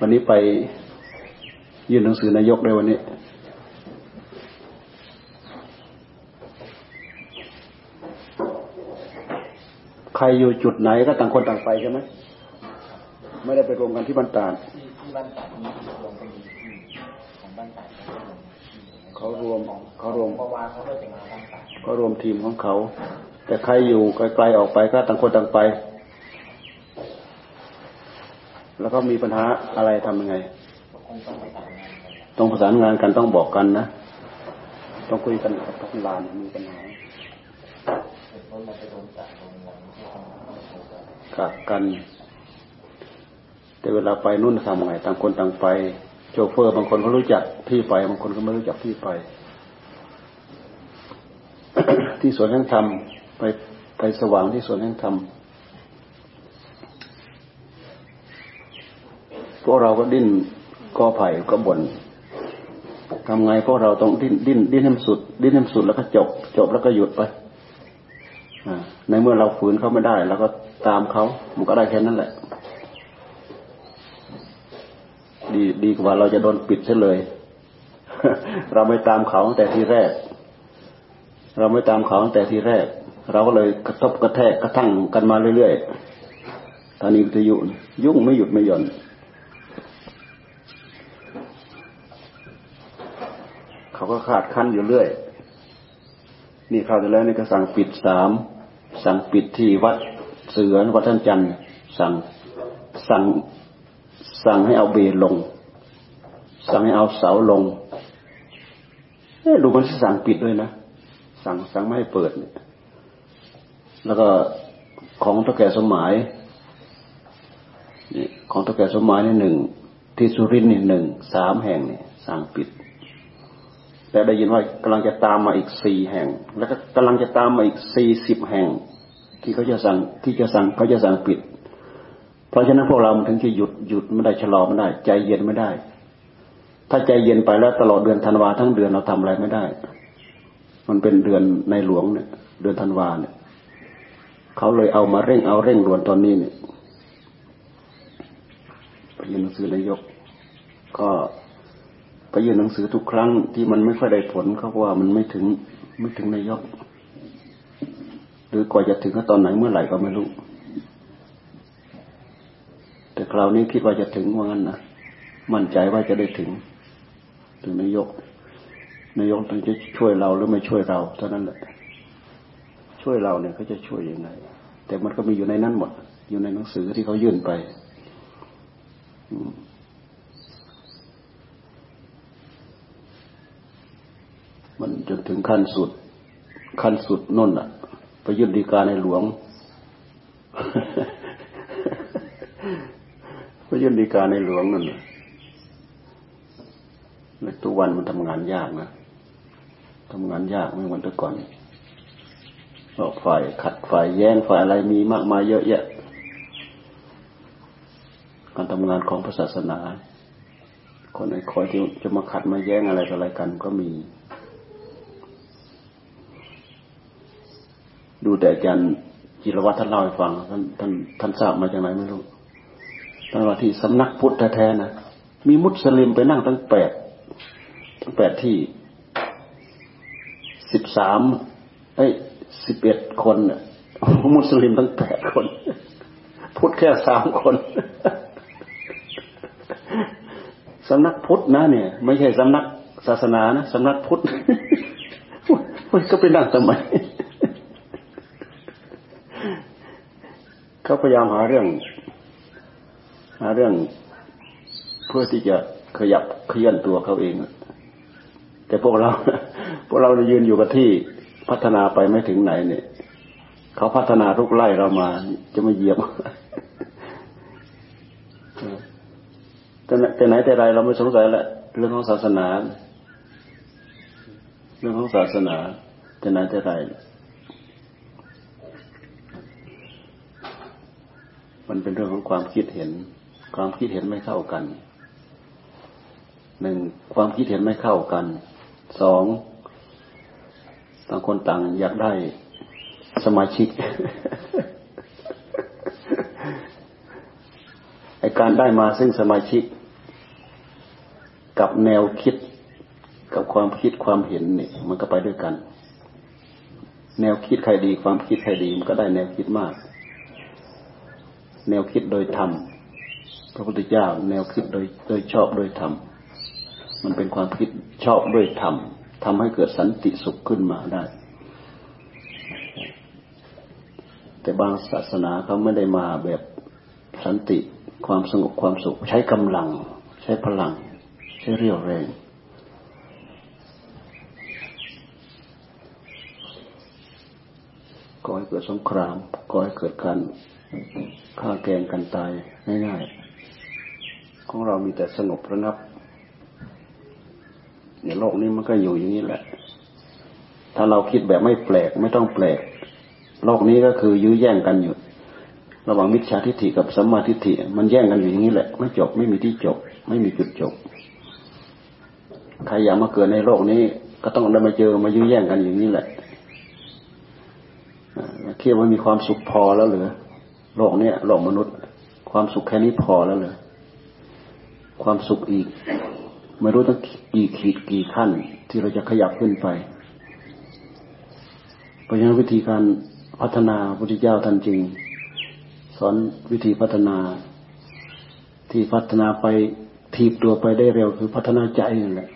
วันนี้ไปยื่นหนังสือนายกเลยวันนี้ ใครอยู่จุดไหนก็ต่างคนต่างไปใช่ไหมไม่ได้ไปรวมกันที่บ้านตาดที่บ้านตาดมีรวมกันของบ้านตาด เขารวมเขารวมเพราะว่าเขาไม่เป็นมาบ้านตาดเขารวมทีมของเขา แต่ใครอยู่ไกลๆออกไปก็ต่างคนต่างไป แล้วก็มีปัญหาอะไรทำยังไง ต้องประสานงานกันต้องบอกกันนะ ต้องคุยกันกับทุกลานมีปัญหากักกัน แต่เวลาไปนู่นทำไงต่างคนต่างไป โชเฟอร์บางคนเขารู้จักที่ไปบางคนก็ไม่รู้จักที่ไป ที่สวนแห่งธรรมไปไปสว่างที่สวนแห่งธรรมพวกเราก็ดิ้นก็ไผ่ก็บ่นทำไงพวกเราต้องดิ้นดิ้นดิ้นให้สุด ดิ้นให้สุดแล้วก็จบ จบแล้วก็หยุดไปในเมื่อเราฝืนเขาไม่ได้เราก็ตามเขา มันก็ได้แค่นั้นแหละ ดีดีกว่าเราจะโดนปิดเสียเลย เราไม่ตามเขาตั้งแต่ทีแรก เราไม่ตามเขาตั้งแต่ทีแรก เราก็เลยกระทบกระแทกกระทั่งกันมาเรื่อยๆตอนนี้จะยุ่ยุ่งไม่หยุดไม่หย่อนเขาก็ขาดขั้นอยู่เรื่อย นี่คราวที่แล้วนี่ก็สั่งปิดสามสั่งปิดที่วัดเสือวัดท่านจันทร์สั่งสั่ง สั่งให้เอาเบรลง สั่งให้เอาเสาลงเอดูมันสั่งปิดด้วยนะ สั่งสั่งไม่ให้เปิด แล้วก็ของตะแก่สมัยนี่ของตะแก่สมัยนี่หนึ่งที่สุรินนี่หนึ่งสามแห่งเนี่ยสั่งปิดแต่ได้ยินว่ากำลังจะตามมาอีกสี่แห่ง แล้วก็กำลังจะตามมาอีกสี่สิบแห่ง ที่เขาจะสั่งที่จะสั่งเขาจะสั่งปิด เพราะฉะนั้นพวกเราถึงจะหยุดหยุดไม่ได้ชะลอไม่ได้ ใจเย็นไม่ได้ ถ้าใจเย็นไปแล้วตลอดเดือนธันวาทั้งเดือนเราทำอะไรไม่ได้ มันเป็นเดือนในหลวงเนี่ย เดือนธันวาเนี่ยเขาเลยเอามาเร่งเอาเร่งด่วนตอนนี้เนี่ยไปยินหนังสือนายก ก็ไปยื่นหนังสือทุกครั้งที่มันไม่ค่อยได้ผลเขาว่ามันไม่ถึงไม่ถึงนายก หรือกว่าจะถึงก็ตอนไหนเมื่อไหร่ก็ไม่รู้ คราวนี้คิดว่าจะถึงว่างั้นนะมั่นใจว่าจะได้ถึง ถึงนายก นายกต้องจะช่วยเราหรือไม่ช่วยเราเท่านั้นแหละช่วยเราเนี่ยเขาจะช่วยยังไง แต่มันก็มีอยู่ในนั้นหมด อยู่ในหนังสือที่เขายื่นไปมมันจนถึงขั้นสุด ขั้นสุดน่นอะไปยื่นดีกาในหลวง ไปยื่นดีกาในหลวงนั่นในทุกวันมันทำงานยากนะทำงานยากไม่เหมือนแต่ก่อนบอกฝ่ายขัดฝ่ายแย้งฝ่ายอะไรมีมากมายเยอะแยะ การทำงานของศาสนา คนไอ้คอยที่จะมาขัดมาแย้งอะไรอะไรกันก็มี ดูแต่อาจารย์จิรวัตรท่านเล่าให้ฟังท่านท่านท่านทราบมาจากไหนไม่รู้ ท่านว่าที่สำนักพุทธแท้ๆนะมีมุสลิมไปนั่งตั้งแปดตั้งแปดที่สิบสามเอ้สิบเอ็ดคนมุสลิมตั้งแปดคน พุทธแค่สามคนสำนักพุทธนะเนี่ย ไม่ใช่สำนักศาสนานะสำนักพุทธก็ไปนั่งทำไมเขาพยายามหาเรื่อง หาเรื่องเพื่อที่จะขยับเคลื่อนตัวเขาเอง แต่พวกเรา พวกเรายืนอยู่กับที่พัฒนาไปไม่ถึงไหนเนี่ยเขาพัฒนาทุกไล่เรามา จะไมาเหยียบแต่แต่ไหนแต่ไรเราไม่สงสัยแหละเรื่องของศาสนา เรื่องของศาสนาแต่ไหนแต่ไรมันเป็นเรื่องของความคิดเห็น ความคิดเห็นไม่เข้ากันหนึ่งความคิดเห็นไม่เข้ากันสองต่างคนต่างอยากได้สมาชิกไอการได้มาซึ่งสมาชิก กับแนวคิดกับความคิดความเห็นเนี่ยมันก็ไปด้วยกัน แนวคิดใครดี ความคิดใครดีมันก็ได้แนวคิดมาก แนวคิดโดยธรรม พระพุทธเจ้าแนวคิดโดยโดยชอบโดยธรรมมันเป็นความคิดชอบด้วยธรรมทำให้เกิดสันติสุขขึ้นมาได้ แต่บางศาสนาเขาไม่ได้มาแบบสันติความสงบความสุข ใช้กำลัง ใช้พลัง ใช้เรี่ยวแรงก่อให้เกิดสงครามก่อให้เกิดการฆ่าแกงกันตายง่ายๆ ของเรามีแต่สงบระงับเนี่ยโลกนี้มันก็อยู่อย่างนี้แหละ ถ้าเราคิดแบบไม่แปลกไม่ต้องแปลก โลกนี้ก็คือยื้อแย่งกันอยู่ ระหว่างมิจฉาทิฏฐิกับสัมมาทิฏฐิมันแย่งกันอยู่อย่างนี้แหละ ไม่จบไม่มีที่จบ ไม่มีจุดจบ ใครอยากมาเกิดในโลกนี้ก็ต้องได้มาเจอมายื้อแย่งกันอย่างนี้แหละคิดว่ามีความสุขพอแล้วหรือโลกเนี้ยโลกมนุษย์ ความสุขแค่นี้พอแล้วเหรอ ความสุขอีก ไม่รู้ตั้งกี่ขีดกี่ขั้น ที่เราจะขยับขึ้นไป เพราะฉะนั้นวิธีการพัฒนาพุทธเจ้าท่านจริง สอนวิธีพัฒนา ที่พัฒนาไปทีบตัวไปได้เร็วคือพัฒนาใจนั่นแหละ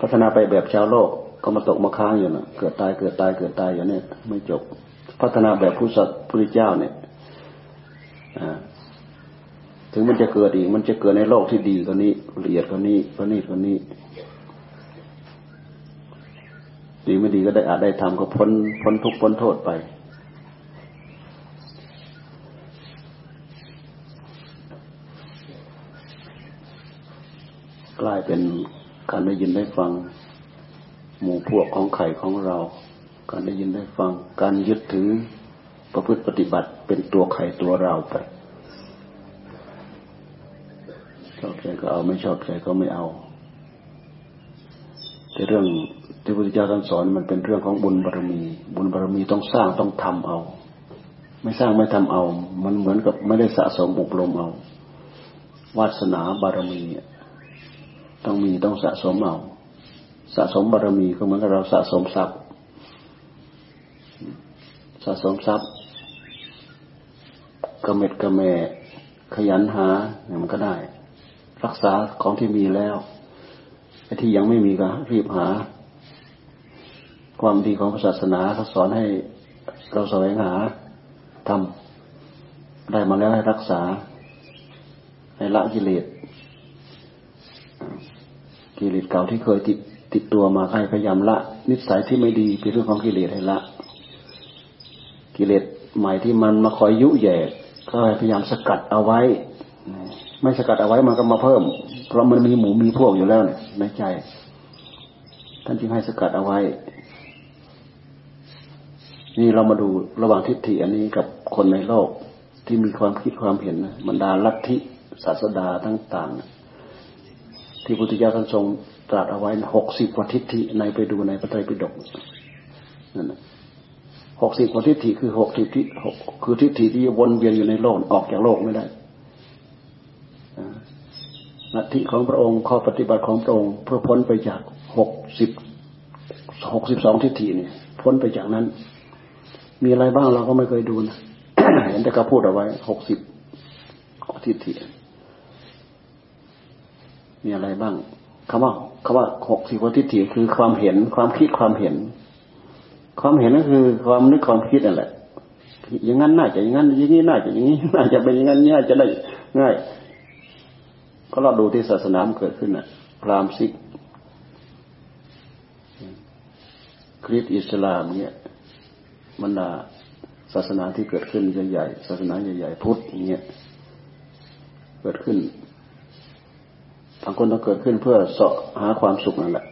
พัฒนาไปแบบชาวโลกก็มาตกมาค้างอยู่นะเกิดตายเกิดตายเกิดตายอย่างนี้ไม่จบ พัฒนาแบบผู้สัตว์พุทธเจ้าเนี่ย ถึงมันจะเกิดอีก มันจะเกิดในโลกที่ดีกว่านี้ละเอียดกว่านี้กว่านี้กว่านี้ดีไม่ดีก็ได้อาจได้ทำก็พ้นพ้นทุกพ้นโทษไป กลายเป็นการได้ยินได้ฟัง หมู่พวกของไข่ของเรา การได้ยินได้ฟัง การยึดถือประพฤติปฏิบัติเป็นตัวไข่ตัวเราไป ใจก็เอาไม่ชอบใจก็ไม่เอา แต่เรื่องที่พระพุทธเจ้าท่านสอนมันเป็นเรื่องของบุญบารมี บุญบารมีต้องสร้างต้องทำเอา ไม่สร้างไม่ทำเอา มันเหมือนกับไม่ได้สะสมอบรมเอา วาสนาบารมีต้องมีต้องสะสมเอา สะสมบารมีก็เหมือนกับเราสะสมทรัพย์ สะสมทรัพย์กระเม็ดกระแม่ขยันหาเนี่ยมันก็ได้ รักษาของที่มีแล้วไอ้ที่ยังไม่มีก็รีบหา ความดีของศาสนาเขาสอนให้เราแสวงหาทำได้มาแล้วให้รักษา ให้ละกิเลสกิเลสเก่าที่เคยติดติดตัวมาให้พยายามละ นิสัยที่ไม่ดีเป็นเรื่องของกิเลสให้ละ กิเลสใหม่ที่มันมาคอยยุแย่ก็พยายามสกัดเอาไว้ ไม่สกัดเอาไว้มันก็มาเพิ่ม เพราะมันมีหมูมีพวกอยู่แล้วในใจ ท่านจึงให้สกัดเอาไว้ นี่เรามาดูระหว่างทิฏฐิอันนี้กับคนในโลกที่มีความคิดความเห็นบรรดาลัทธิศาสดาทั้งต่างที่พุทธเจ้าท่านทรงตรัสเอาไว้หกสิบกว่าทิฏฐิในไปดูในพระไตรปิฎกนั่นหกสิบกว่าทิฏฐิคือหกทิฏฐิหกคือทิฏฐิที่วนเวียนอยู่ในโลกออกจากโลกไม่ได้ ลัทธิของพระองค์ข้อปฏิบัติของพระองค์เพื่อพ้นไปจากหกสิบหกสิบสองทิฏฐิเนี่ย พ้นไปจากนั้น มีอะไรบ้างเราก็ไม่เคยดูนะเห็นแต่ก็พูดเอาไว้หกสิบทิฏฐิมีอะไรบ้างคำว่าคำว่าหกสิบทิฏฐิคือความเห็นความคิดความเห็น ความเห็นก็คือความนึกความคิดนั่นแหละอย่างนั้นน่าจะอย่างนั้นอย่างนี้น่าจะอย่างนี้น่าจะเป็นอย่างนั้นน่าจะได้ง่าย ก็เราดูที่ศาสนาเกิดขึ้นน่ะพราหมณ์ซิก คริสต์อิสลามเนี่ยมันดาศาสนาที่เกิดขึ้นใหญ่ๆศาสนาใหญ่ๆพุทธอย่างเงี้ยเกิดขึ้นบางคนต้องเกิดขึ้นเพื่อเสาะหาความสุขนั่นแหละ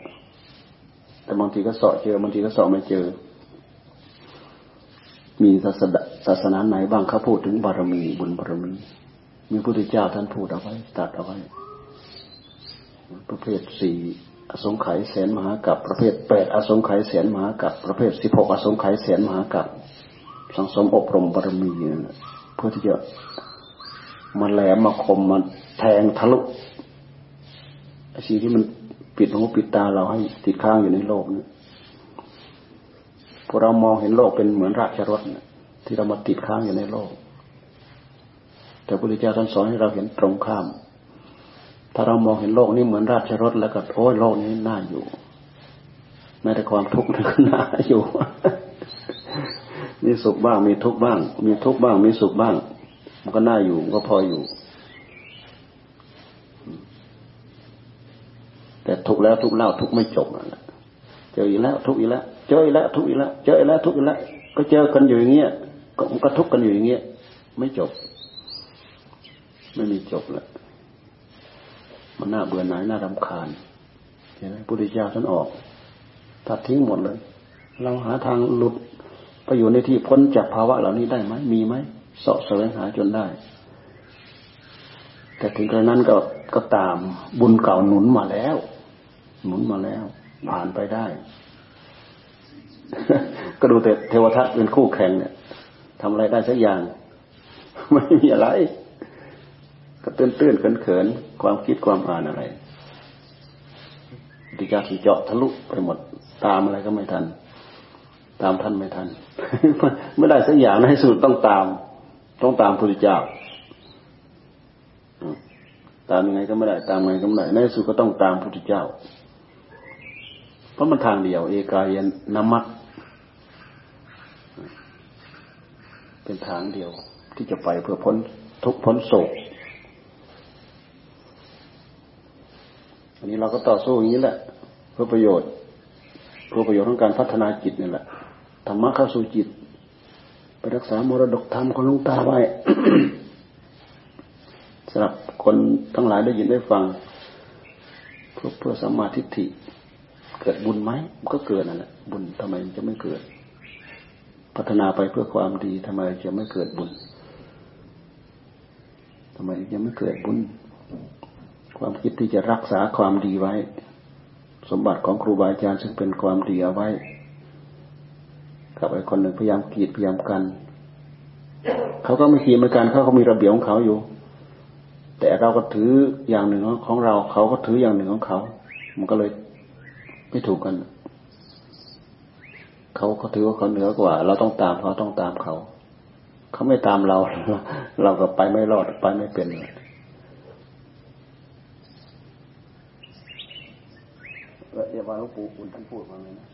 แต่บางทีก็เสาะเจอบางทีก็เสาะไม่เจอ มีศาสนาศาสนาไหนบ้างเขาพูดถึงบารมีบุญบารมี มีพระพุทธเจ้าท่านพูดเอาไว้ตัดเอาไว้ประเภทสี่อสงไขยแสนมหากับประเภทแปดอสงไขยแสนมหากับประเภทสิบหกอสงไขยแสนมหากับสังสมอบรมบารมีเพื่อที่จะมาแหลมมาคมมาแทงทะลุสิ่งที่มันปิดหูปิดตาเราให้ติดข้างอยู่ในโลกนี้พวกเรามองเห็นโลกเป็นเหมือนราชรถที่เรามาติดข้างอยู่ในโลก แต่พระพุทธเจ้าท่านสอนให้เราเห็นตรงข้าม ถ้าเรามองเห็นโลกนี้เหมือนราชรถแล้วก็โอ้ยโลกนี้น่าอยู่แม้แต่ความทุกข์ก็น่าอยู่ มีสุขบ้างมีทุกข์บ้าง มีทุกข์บ้างมีสุขบ้าง มันก็น่าอยู่ก็พออยู่ แต่ทุกข์แล้วทุกข์เล่าทุกข์ไม่จบนะเจออีกแล้ว ทุกข์อีกแล้ว เจออีกแล้วทุกข์อีกแล้ว เจออีกแล้วทุกข์อีกแล้ว ก็เจอกันอยู่อย่างเงี้ยก็มันก็ทุกข์กันอยู่อย่างเงี้ย ไม่จบ ไม่มีจบล้วมันน่าเบื่อหน่ายน่ารำคาญเห็นไหมพุทธเจ้าท่านออกตัดทิ้งหมดเลย เราหาทางหลุดไปอยู่ในที่พ้นจากภาวะเหล่านี้ได้ไหมมีไหมสาะแสวงหาจนได้ แต่ถึงกระนั้นก็ก็ตามบุญเก่าหนุนมาแล้ว หนุนมาแล้ว ผ่านไปได้ ก็ดูแต่เทวทัตเป็นคู่แข่งเนี่ยทำอะไรได้สักอย่าง ไม่มีอะไร ก็ตื้นตื้นเขินเขินความคิดความอ่านอะไรดิจาสิเจาะทะลุไปหมดตามอะไรก็ไม่ทัน ตามท่านไม่ทันไม่ได้สักอย่างในสุดต้องตาม ต้องตามพระพุทธเจ้าตามยังไงก็ไม่ได้ตามยังไงก็ไม่ได้ในสุดก็ต้องตามพระพุทธเจ้า เพราะมันทางเดียว เอกายนามัตเป็นทางเดียวที่จะไปเพื่อพ้นทุกพ้นโศก อันนี้เราก็ต่อสู้อย่างนี้แหละ เพื่อประโยชน์ เพื่อประโยชน์ของการพัฒนาจิตนี่แหละธรรมะเข้าสู่จิต ไปรักษามรดกธรรมของลุงตาไว้สำหรับคนทั้งหลายได้ยินได้ฟัง เพื่อเพื่อสัมมาทิฏฐิ เกิดบุญไหมมันก็เกิดนั่นแหละบุญทำไมมันจะไม่เกิด พัฒนาไปเพื่อความดีทำไมจะไม่เกิดบุญทำไมจะไม่เกิดบุญ ความคิดที่จะรักษาความดีไว้ สมบัติของครูบาอาจารย์ซึ่งเป็นความดีเอาไว้กับไอ้คนหนึ่งพยายามกีดพยายามกัน เขาก็ไม่ขีดเหมือนกันเขาก็มีระเบียบของเขาอยู่ แต่เราก็ถืออย่างหนึ่งของเรา เขาก็ถืออย่างหนึ่งของเขา มันก็เลยไม่ถูกกัน เขาเขาถือว่าเขาเหนือกว่า เราต้องตามเขาต้องตามเขา เขาไม่ตามเรา เราก็ไปไม่รอดไปไม่เป็นเดี๋ย เดี๋ยวว่าหลวงปู่คุณท่านพูดมาเลยนะ